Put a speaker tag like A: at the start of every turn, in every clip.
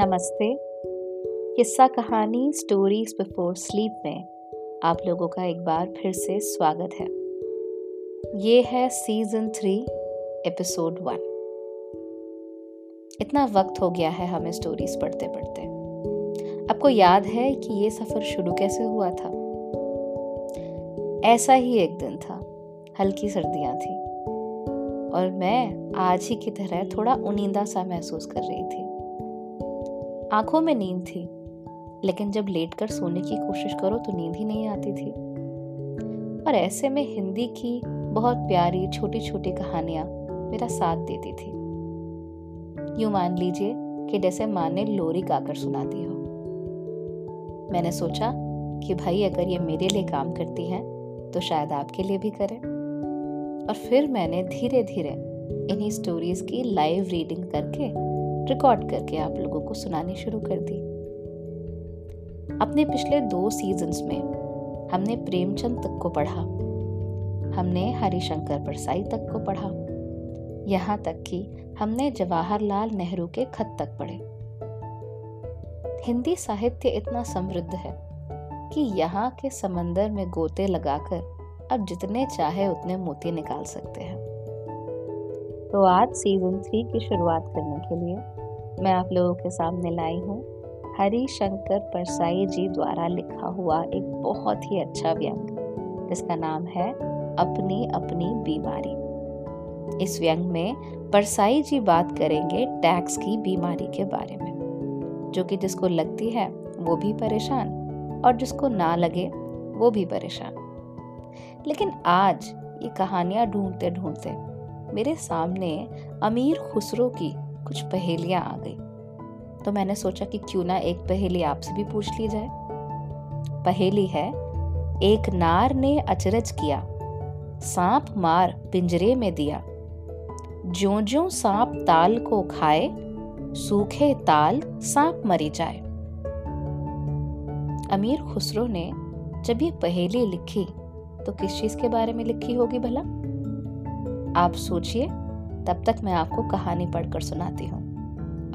A: नमस्ते। किस्सा कहानी स्टोरीज बिफोर स्लीप में आप लोगों का एक बार फिर से स्वागत है। ये है सीज़न थ्री एपिसोड वन इतना वक्त हो गया है हमें स्टोरीज पढ़ते पढ़ते आपको याद है कि ये सफ़र शुरू कैसे हुआ था? ऐसा ही एक दिन था, हल्की सर्दियाँ थी। और मैं आज ही की तरह थोड़ा उनींदा सा महसूस कर रही थी। आँखों में नींद थी, लेकिन जब लेटकर सोने की कोशिश करो तो नींद ही नहीं आती थी। और ऐसे में हिंदी की बहुत प्यारी छोटी छोटी कहानियाँ मेरा साथ देती थी। यूँ मान लीजिए कि जैसे माँ ने लोरी गाकर सुना दी हो। मैंने सोचा कि भाई अगर ये मेरे लिए काम करती हैं तो शायद आपके लिए भी करें। और फिर मैंने धीरे धीरे इन्हीं स्टोरीज की लाइव रीडिंग करके रिकॉर्ड करके आप लोगों को सुनानी शुरू कर दी। अपने पिछले दो सीजन्स में हमने प्रेमचंद तक को पढ़ा। हमने हरिशंकर परसाई तक को पढ़ा। यहाँ तक कि हमने जवाहरलाल नेहरू के खत तक पढ़े। हिंदी साहित्य इतना समृद्ध है कि यहाँ के समंदर में गोते लगाकर अब जितने चाहे उतने मोती निकाल सकते हैं। तो आज सीज़न थ्री की शुरुआत करने के लिए मैं आप लोगों के सामने लाई हूँ। हरी शंकर परसाई जी द्वारा लिखा हुआ एक बहुत ही अच्छा व्यंग। जिसका नाम है अपनी अपनी बीमारी। इस व्यंग में परसाई जी बात करेंगे टैक्स की बीमारी के बारे में। जो कि जिसको लगती है, वो भी परेशान, और जिसको ना लगे, वो भी परेशान। लेकिन आज ये कहानियाँ ढूंढते ढूंढते मेरे सामने अमीर खुसरो की कुछ पहेलियाँ आ गई। तो मैंने सोचा कि क्यों ना एक पहेली आपसे भी पूछ ली जाए। पहेली है, एक नार ने अचरज किया, सांप मार पिंजरे में दिया। जो जो सांप ताल को खाए, सूखे ताल सांप मरी जाए। अमीर खुसरो ने जब ये पहेली लिखी तो किस चीज़ के बारे में लिखी होगी भला? आप सोचिए। तब तक मैं आपको कहानी पढ़कर सुनाती हूँ।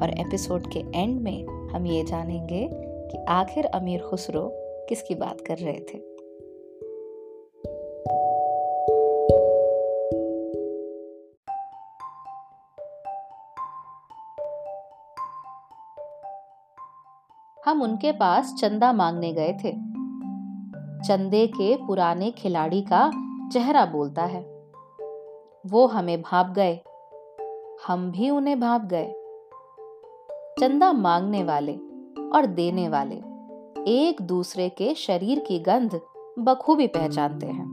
A: और एपिसोड के एंड में हम ये जानेंगे कि आखिर अमीर खुसरो किसकी बात कर रहे थे। हम उनके पास चंदा मांगने गए थे। चंदे के पुराने खिलाड़ी का चेहरा बोलता है। वो हमें भाप गए। हम भी उन्हें भाप गए। चंदा मांगने वाले और देने वाले एक दूसरे के शरीर की गंध बखूबी पहचानते हैं।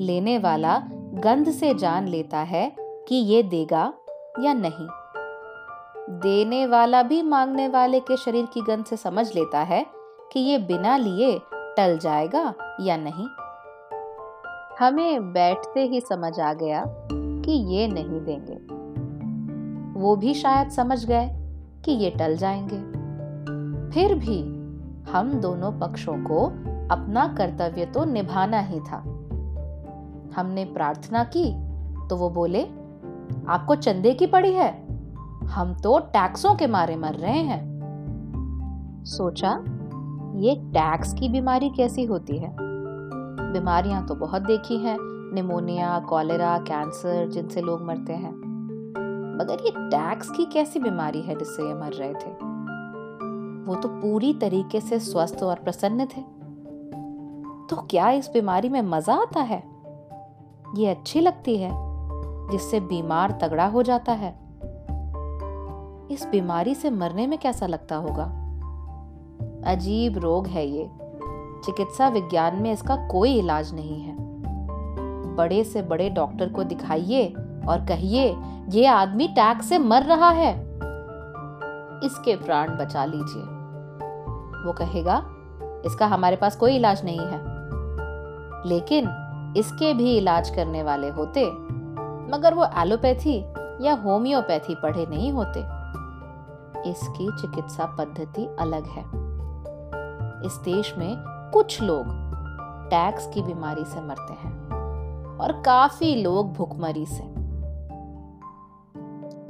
A: लेने वाला गंध से जान लेता है कि ये देगा या नहीं। देने वाला भी मांगने वाले के शरीर की गंध से समझ लेता है कि ये बिना लिए टल जाएगा या नहीं। हमें बैठते ही समझ आ गया कि ये नहीं देंगे। वो भी शायद समझ गए कि ये टल जाएँगे। फिर भी हम दोनों पक्षों को अपना कर्तव्य तो निभाना ही था। हमने प्रार्थना की तो वो बोले, आपको चंदे की पड़ी है? हम तो टैक्सों के मारे मर रहे हैं। सोचा, ये टैक्स की बीमारी कैसी होती है? बीमारियाँ तो बहुत देखी हैं निमोनिया कॉलेरा कैंसर जिनसे लोग मरते हैं। मगर ये टैक्स की कैसी बीमारी है जिससे ये मर रहे थे? वो तो पूरी तरीके से स्वस्थ और प्रसन्न थे। तो क्या इस बीमारी में मज़ा आता है? ये अच्छी लगती है, जिससे बीमार तगड़ा हो जाता है। इस बीमारी से मरने में कैसा लगता होगा? अजीब रोग है ये। चिकित्सा विज्ञान में इसका कोई इलाज नहीं है। बड़े से बड़े डॉक्टर को दिखाइए और कहिए, ये आदमी टैग से मर रहा है। इसके प्राण बचा लीजिए। वो कहेगा, इसका हमारे पास कोई इलाज नहीं है। लेकिन इसके भी इलाज करने वाले होते, मगर वो एलोपैथी या होम्योपैथी पढ़े नहीं होते। इसकी चिकित्सा पद्धति अलग है। इस देश में कुछ लोग टैक्स की बीमारी से मरते हैं। और काफ़ी लोग भुखमरी से।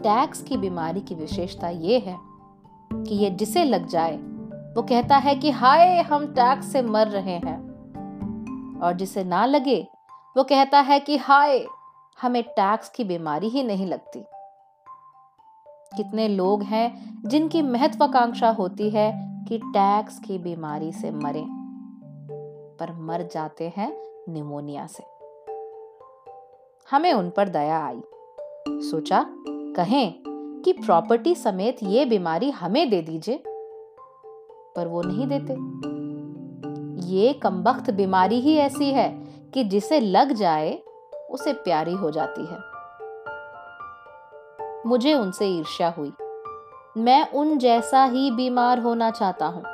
A: टैक्स की बीमारी की विशेषता यह है कि ये जिसे लग जाए, वो कहता है कि, हाय, हम टैक्स से मर रहे हैं। और जिसे ना लगे, वो कहता है कि, हाय, हमें टैक्स की बीमारी ही नहीं लगती। कितने लोग हैं जिनकी महत्वाकांक्षा होती है कि टैक्स की बीमारी से मरे, पर मर जाते हैं निमोनिया से। हमें उन पर दया आई। सोचा, कहें कि प्रॉपर्टी समेत ये बीमारी हमें दे दीजिए। पर वो नहीं देते। ये कमबख्त बीमारी ही ऐसी है कि जिसे लग जाए, उसे प्यारी हो जाती है। मुझे उनसे ईर्ष्या हुई। मैं उन जैसा ही बीमार होना चाहता हूँ।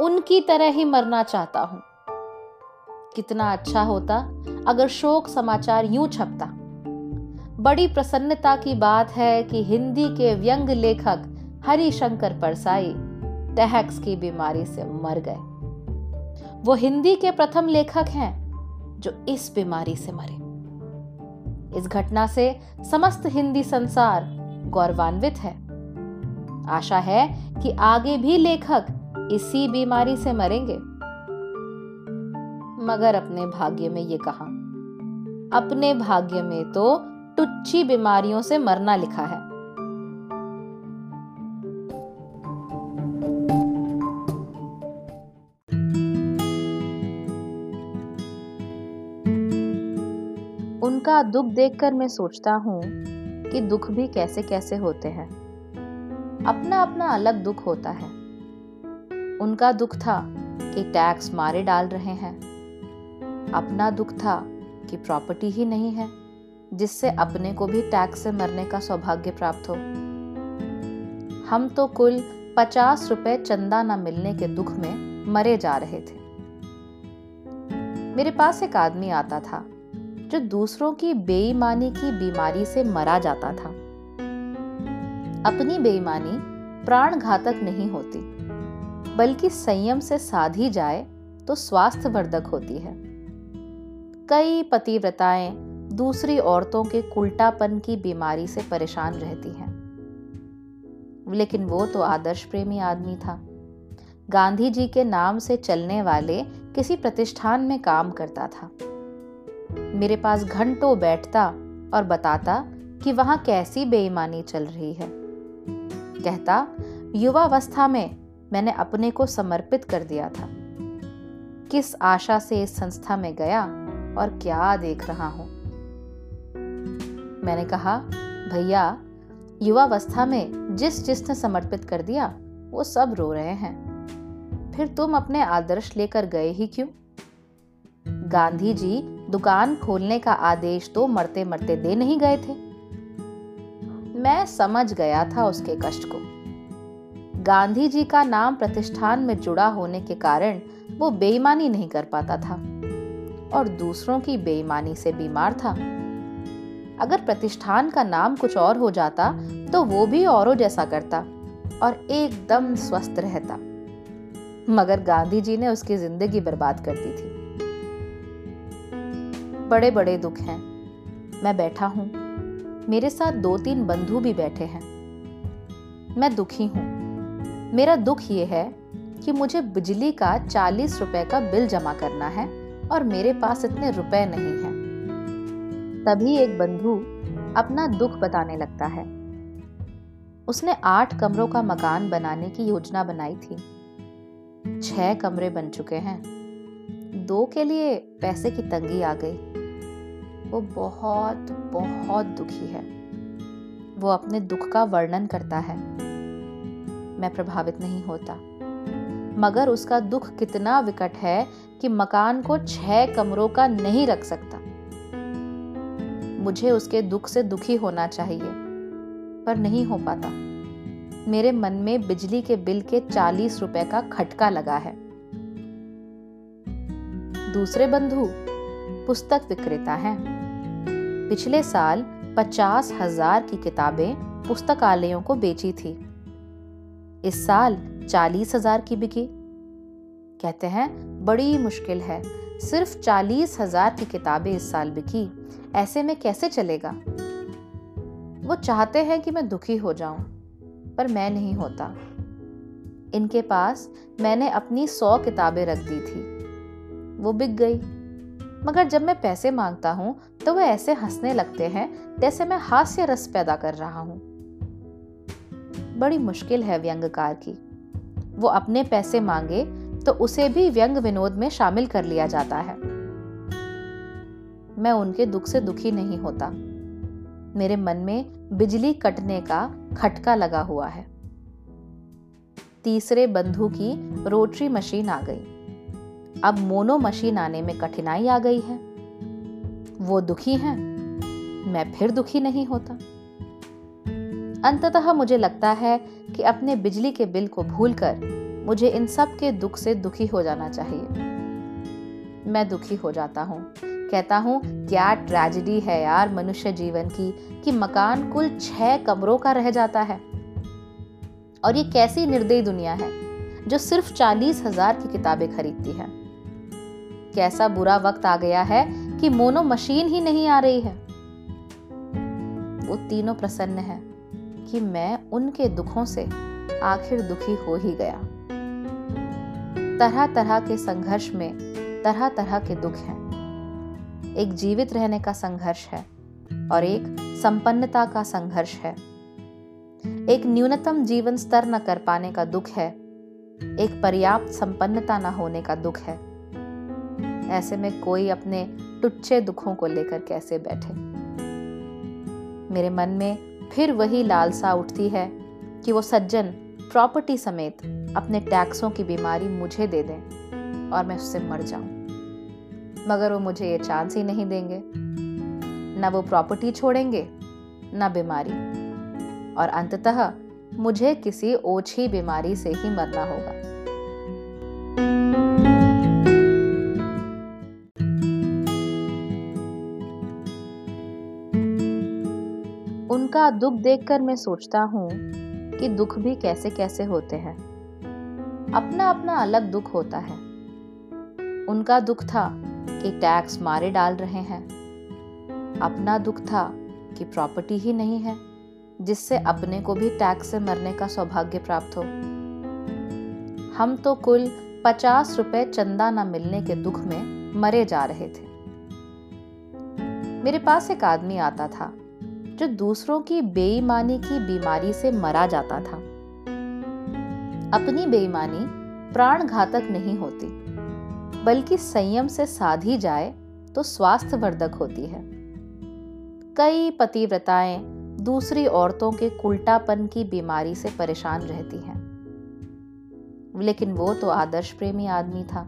A: उनकी तरह ही मरना चाहता हूँ। कितना अच्छा होता अगर शोक समाचार यूँ छपता। बड़ी प्रसन्नता की बात है कि हिंदी के व्यंग लेखक हरिशंकर परसाई टैक्स की बीमारी से मर गए। वो हिंदी के प्रथम लेखक हैं जो इस बीमारी से मरे। इस घटना से समस्त हिंदी संसार गौरवान्वित है। आशा है कि आगे भी लेखक इसी बीमारी से मरेंगे। मगर अपने भाग्य में ये कहा अपने भाग्य में तो टुच्ची बीमारियों से मरना लिखा है। उनका दुख देखकर मैं सोचता हूँ कि दुख भी कैसे कैसे होते हैं। अपना अपना अलग दुख होता है। उनका दुख था कि टैक्स मारे डाल रहे हैं। अपना दुख था कि प्रॉपर्टी ही नहीं है, जिससे अपने को भी टैक्स से मरने का सौभाग्य प्राप्त हो। हम तो कुल पचास रुपए चंदा न मिलने के दुख में मरे जा रहे थे। मेरे पास एक आदमी आता था, जो दूसरों की बेईमानी की बीमारी से मरा जाता था। अपनी बेईमानी प्राण घातक नहीं होती, बल्कि संयम से साधी जाए तो स्वास्थ्य वर्धक होती है। कई पतिव्रताएँ दूसरी औरतों के उल्टापन की बीमारी से परेशान रहती हैं। लेकिन वो तो आदर्श प्रेमी आदमी था। गांधी जी के नाम से चलने वाले किसी प्रतिष्ठान में काम करता था। मेरे पास घंटों बैठता और बताता कि वहाँ कैसी बेईमानी चल रही है। कहता, युवावस्था में मैंने अपने को समर्पित कर दिया था। किस आशा से इस संस्था में गया और क्या देख रहा हूँ। मैंने कहा, भैया, युवावस्था में जिस जिसने समर्पित कर दिया, वो सब रो रहे हैं। फिर तुम अपने आदर्श लेकर गए ही क्यों? गांधी जी दुकान खोलने का आदेश तो मरते मरते दे नहीं गए थे। मैं समझ गया था उसके कष्ट को। गांधी जी का नाम प्रतिष्ठान में जुड़ा होने के कारण वो बेईमानी नहीं कर पाता था। और दूसरों की बेईमानी से बीमार था। अगर प्रतिष्ठान का नाम कुछ और हो जाता तो वो भी औरों जैसा करता और एकदम स्वस्थ रहता। मगर गांधी जी ने उसकी ज़िंदगी बर्बाद कर दी थी। बड़े बड़े दुख हैं। मैं बैठा हूँ। मेरे साथ दो तीन बंधु भी बैठे हैं। मैं दुखी हूँ। मेरा दुख ये है कि मुझे बिजली का चालीस रुपए का बिल जमा करना है। और मेरे पास इतने रुपए नहीं हैं। तभी एक बंधु अपना दुख बताने लगता है। उसने आठ कमरों का मकान बनाने की योजना बनाई थी। छह कमरे बन चुके हैं। दो के लिए पैसे की तंगी आ गई। वो बहुत बहुत दुखी है। वो अपने दुख का वर्णन करता है। मैं प्रभावित नहीं होता। मगर उसका दुख कितना विकट है कि मकान को छह कमरों का नहीं रख सकता। मुझे उसके दुख से दुखी होना चाहिए, पर नहीं हो पाता। मेरे मन में बिजली के बिल के चालीस रुपए का खटका लगा है। दूसरे बंधु, पुस्तक विक्रेता हैं। पिछले साल पचास हज़ार की किताबें पुस्तकालयों को बेची थी। इस साल चालीस हज़ार की बिकी कहते हैं, बड़ी मुश्किल है। सिर्फ़ चालीस हज़ार की किताबें इस साल बिकी। ऐसे में कैसे चलेगा? वो चाहते हैं कि मैं दुखी हो जाऊँ, पर मैं नहीं होता। इनके पास मैंने अपनी सौ किताबें रख दी थी। वो बिक गई। मगर जब मैं पैसे माँगता हूँ तो वे ऐसे हंसने लगते हैं, जैसे मैं हास्य रस पैदा कर रहा हूँ। बड़ी मुश्किल है व्यंगकार की। वो अपने पैसे मांगे तो उसे भी व्यंग विनोद में शामिल कर लिया जाता है। मैं उनके दुख से दुखी नहीं होता। मेरे मन में बिजली कटने का खटका लगा हुआ है। तीसरे बंधु की रोटरी मशीन आ गई। अब मोनो मशीन आने में कठिनाई आ गई है। वो दुखी हैं, मैं फिर दुखी नहीं होता। अंततः मुझे लगता है कि अपने बिजली के बिल को भूलकर मुझे इन सब के दुख से दुखी हो जाना चाहिए। मैं दुखी हो जाता हूँ। कहता हूँ, क्या ट्रेजिडी है यार मनुष्य जीवन की कि मकान कुल छह कमरों का रह जाता है? और ये कैसी निर्दयी दुनिया है जो सिर्फ़ चालीस हज़ार की किताबें खरीदती है? कैसा बुरा वक्त आ गया है कि मोनो मशीन ही नहीं आ रही है? वो तीनों प्रसन्न है। कि मैं उनके दुखों से आखिर दुखी हो ही गया। तरह तरह के संघर्ष में तरह तरह के दुख हैं। एक जीवित रहने का संघर्ष है और एक संपन्नता का संघर्ष है। एक न्यूनतम जीवन स्तर न कर पाने का दुख है, एक पर्याप्त संपन्नता न होने का दुख है। ऐसे में कोई अपने टुच्चे दुखों को लेकर कैसे बैठे? मेरे मन में फिर वही लालसा उठती है कि वो सज्जन प्रॉपर्टी समेत अपने टैक्सों की बीमारी मुझे दे दें और मैं उससे मर जाऊँ। मगर वो मुझे ये चांस ही नहीं देंगे। न वो प्रॉपर्टी छोड़ेंगे, न बीमारी। और अंततः मुझे किसी ओछी बीमारी से ही मरना होगा। उनका दुख देखकर मैं सोचता हूँ कि दुख भी कैसे कैसे होते हैं। अपना अपना अलग दुख होता है। उनका दुख था कि टैक्स मारे डाल रहे हैं। अपना दुख था कि प्रॉपर्टी ही नहीं है, जिससे अपने को भी टैक्स से मरने का सौभाग्य प्राप्त हो। हम तो कुल पचास रुपए चंदा न मिलने के दुख में मरे जा रहे थे। मेरे पास एक आदमी आता था। जो दूसरों की बेईमानी की बीमारी से मरा जाता था। अपनी बेईमानी प्राण घातक नहीं होती, बल्कि संयम से साधी जाए तो स्वास्थ्य वर्धक होती है। कई पतिव्रताएँ दूसरी औरतों के कुल्टापन की बीमारी से परेशान रहती हैं। लेकिन वो तो आदर्श प्रेमी आदमी था।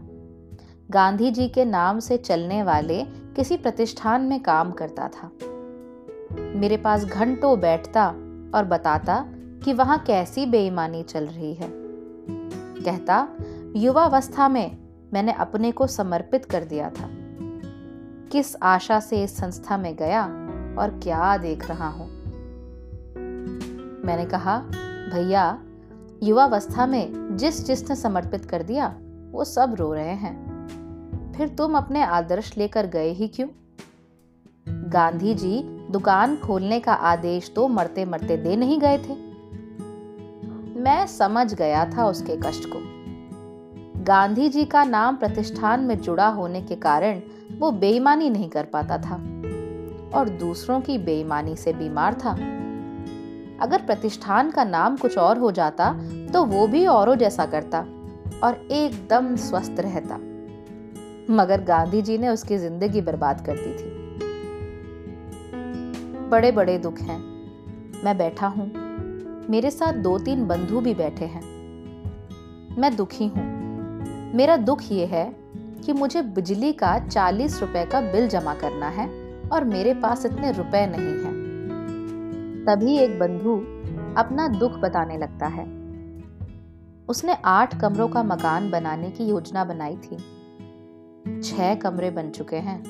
A: गांधी जी के नाम से चलने वाले किसी प्रतिष्ठान में काम करता था। मेरे पास घंटों बैठता और बताता कि वहाँ कैसी बेईमानी चल रही है। कहता, युवावस्था में मैंने अपने को समर्पित कर दिया था। किस आशा से इस संस्था में गया और क्या देख रहा हूँ? मैंने कहा, भैया, युवावस्था में जिस जिसने समर्पित कर दिया, वो सब रो रहे हैं। फिर तुम अपने आदर्श लेकर गए ही क्यों? गांधी जी दुकान खोलने का आदेश तो मरते मरते दे नहीं गए थे। मैं समझ गया था उसके कष्ट को। गांधी जी का नाम प्रतिष्ठान में जुड़ा होने के कारण वो बेईमानी नहीं कर पाता था और दूसरों की बेईमानी से बीमार था। अगर प्रतिष्ठान का नाम कुछ और हो जाता तो वो भी औरों जैसा करता और एकदम स्वस्थ रहता। मगर गांधी जी ने उसकी ज़िंदगी बर्बाद कर दी थी। बड़े बड़े दुख हैं। मैं बैठा हूँ। मेरे साथ दो तीन बंधु भी बैठे हैं। मैं दुखी हूँ। मेरा दुख ये है कि मुझे बिजली का चालीस रुपए का बिल जमा करना है और मेरे पास इतने रुपए नहीं हैं। तभी एक बंधु अपना दुख बताने लगता है। उसने आठ कमरों का मकान बनाने की योजना बनाई थी। छह कमरे बन चुके हैं।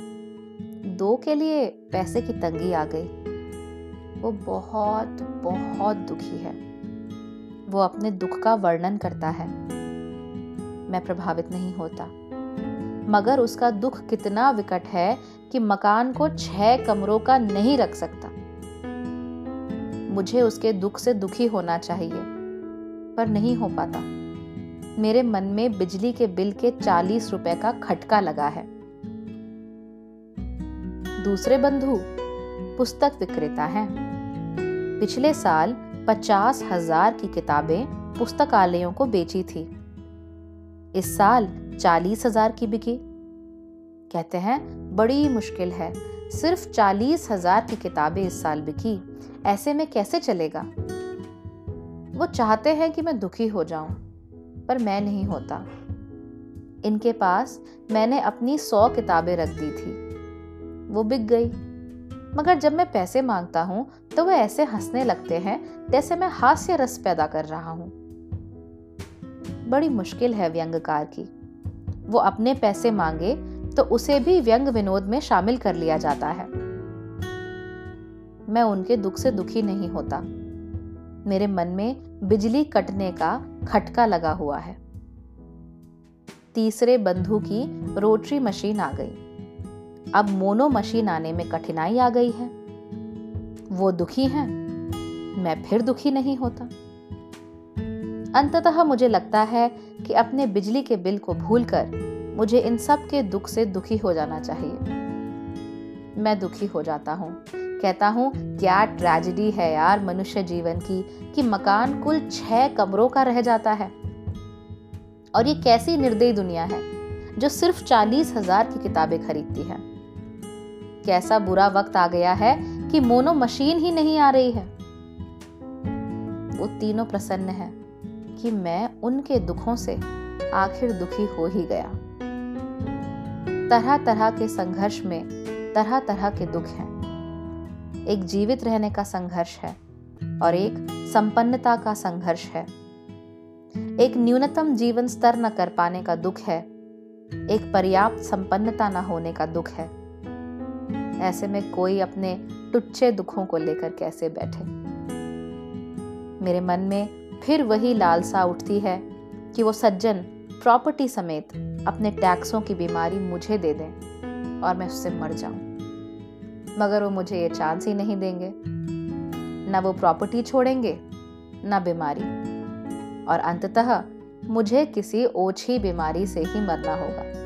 A: दो के लिए पैसे की तंगी आ गई। वो बहुत बहुत दुखी है। वो अपने दुख का वर्णन करता है। मैं प्रभावित नहीं होता। मगर उसका दुख कितना विकट है कि मकान को छह कमरों का नहीं रख सकता। मुझे उसके दुख से दुखी होना चाहिए, पर नहीं हो पाता। मेरे मन में बिजली के बिल के चालीस रुपए का खटका लगा है। दूसरे बंधु, पुस्तक विक्रेता हैं। पिछले साल पचास हज़ार की किताबें पुस्तकालयों को बेची थी। इस साल चालीस हज़ार की बिकी। कहते हैं, बड़ी मुश्किल है। सिर्फ़ चालीस हज़ार की किताबें इस साल बिकी। ऐसे में कैसे चलेगा? वो चाहते हैं कि मैं दुखी हो जाऊँ, पर मैं नहीं होता। इनके पास मैंने अपनी सौ किताबें रख दी थी। वो बिक गई। मगर जब मैं पैसे माँगता हूँ तो वे ऐसे हंसने लगते हैं जैसे मैं हास्य रस पैदा कर रहा हूँ। बड़ी मुश्किल है व्यंगकार की। वो अपने पैसे मांगे तो उसे भी व्यंग विनोद में शामिल कर लिया जाता है। मैं उनके दुख से दुखी नहीं होता। मेरे मन में बिजली कटने का खटका लगा हुआ है। तीसरे बंधु की रोटरी मशीन आ गई। अब मोनो मशीन आने में कठिनाई आ गई है। वो दुखी हैं, मैं फिर दुखी नहीं होता। अंततः मुझे लगता है कि अपने बिजली के बिल को भूलकर मुझे इन सब के दुख से दुखी हो जाना चाहिए। मैं दुखी हो जाता हूँ। कहता हूँ, क्या ट्रेजिडी है यार मनुष्य जीवन की, कि मकान कुल छह कमरों का रह जाता है। और ये कैसी निर्दयी दुनिया है, जो सिर्फ़ चालीस हज़ार की किताबें खरीदती है। कैसा बुरा वक्त आ गया है कि मोनो मशीन ही नहीं आ रही है। वो तीनों प्रसन्न है कि मैं उनके दुखों से आखिर दुखी हो ही गया। तरह तरह के संघर्ष में, तरह तरह के दुख हैं। एक जीवित रहने का संघर्ष है और एक संपन्नता का संघर्ष है। एक न्यूनतम जीवन स्तर न कर पाने का दुख है, एक पर्याप्त संपन्नता न होने का दुख है। ऐसे में कोई अपने टुच्चे दुखों को लेकर कैसे बैठे। मेरे मन में फिर वही लालसा उठती है कि वो सज्जन प्रॉपर्टी समेत अपने टैक्सों की बीमारी मुझे दे दें और मैं उससे मर जाऊँ। मगर वो मुझे ये चांस ही नहीं देंगे। ना वो प्रॉपर्टी छोड़ेंगे, ना बीमारी। और अंततः मुझे किसी ओछी बीमारी से ही मरना होगा।